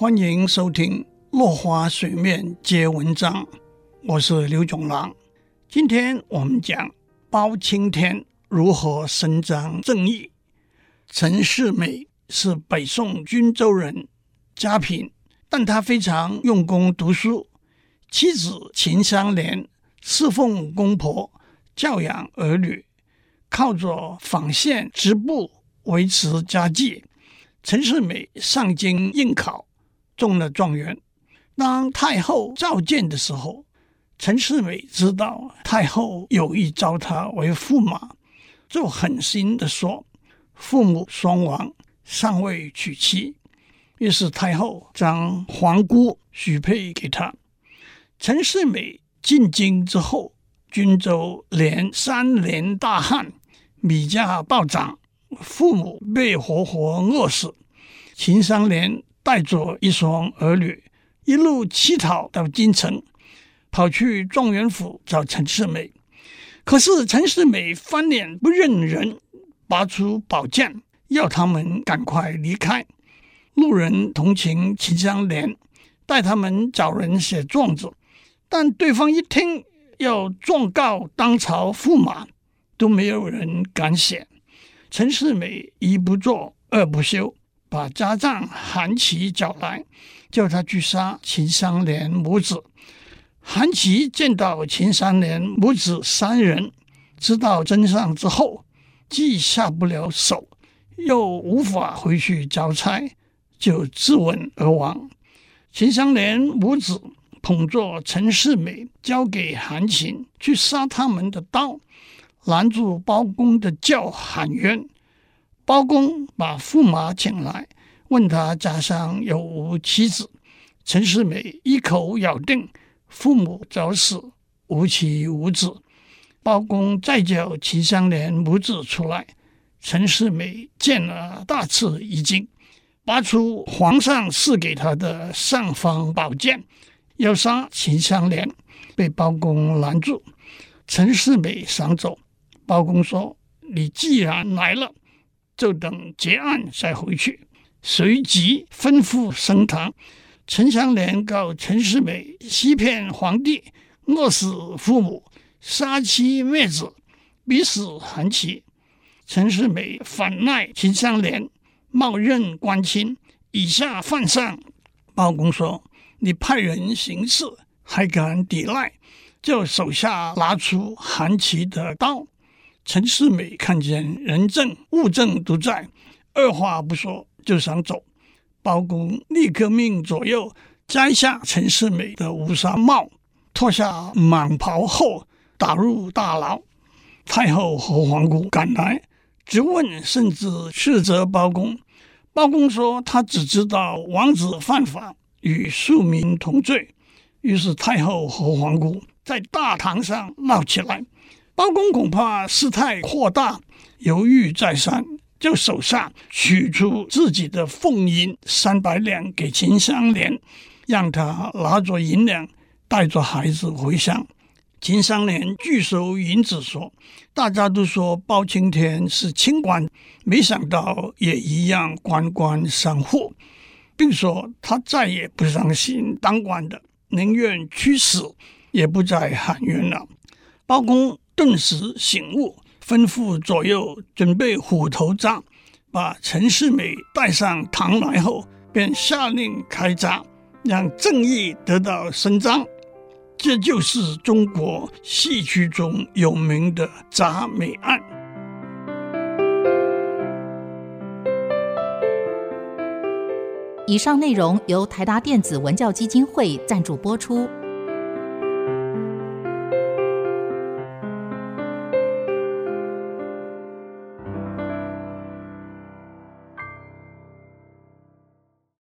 欢迎收听《落花水面皆文章》，我是刘炯郎。今天我们讲包青天如何伸张正义。陈世美是北宋均州人，家贫，但他非常用功读书。妻子秦香莲侍奉公婆，教养儿女，靠着纺线织布维持家计。陈世美上京应考，中了状元。当太后召见的时候，陈世美知道太后有意招他为驸马，就狠心地说：“父母双亡，尚未娶妻。”于是太后将皇姑许配给他。陈世美进京之后，均州连三年大旱，米价暴涨。父母被活活饿死，秦香莲带着一双儿女，一路乞讨到京城，跑去状元府找陈世美。可是陈世美翻脸不认人，拔出宝剑要他们赶快离开。路人同情秦香莲，带他们找人写状子，但对方一听要状告当朝驸马，都没有人敢写。陈世美一不做二不休，把家丈韩琦找来，叫他去杀秦香莲母子。韩琦见到秦香莲母子三人，知道真相之后，既下不了手，又无法回去交差，就自刎而亡。秦香莲母子捧着陈世美交给韩琦去杀他们的刀。拦住包公的叫喊冤，包公把驸马请来，问他家乡有无妻子。陈世美一口咬定父母早死，无妻无子。包公再叫秦香莲母子出来，陈世美见了大吃一惊，拔出皇上赐给他的尚方宝剑，要杀秦香莲，被包公拦住。陈世美想走。包公说：“你既然来了，就等结案再回去。”随即吩咐升堂。陈香莲告陈世美欺骗皇帝，饿死父母，杀妻灭子，逼死韩琦。陈世美反赖秦香莲冒认官亲，以下犯上。包公说：“你派人行刺，还敢抵赖？”就手下拿出韩琦的刀。陈世美看见人证物证都在，二话不说就想走。包公立刻命左右摘下陈世美的乌纱帽，脱下蟒袍后打入大牢。太后和皇姑赶来质问，甚至斥责包公。包公说他只知道王子犯法与庶民同罪。于是太后和皇姑在大堂上闹起来。包公恐怕事态扩大，犹豫再三，就手下取出自己的俸银三百两给秦香莲，让他拿着银两带着孩子回乡。秦香莲拒收银子，说：“大家都说包青天是清官，没想到也一样官官相护，并说他再也不相信当官的，宁愿去死，也不再喊冤了。”包公。顿时醒悟，吩咐左右准备虎头鍘，把陈世美带上堂来后，便下令开铡，让正义得到伸张。这就是中国戏曲中有名的铡美案。以上内容由台达电子文教基金会赞助播出。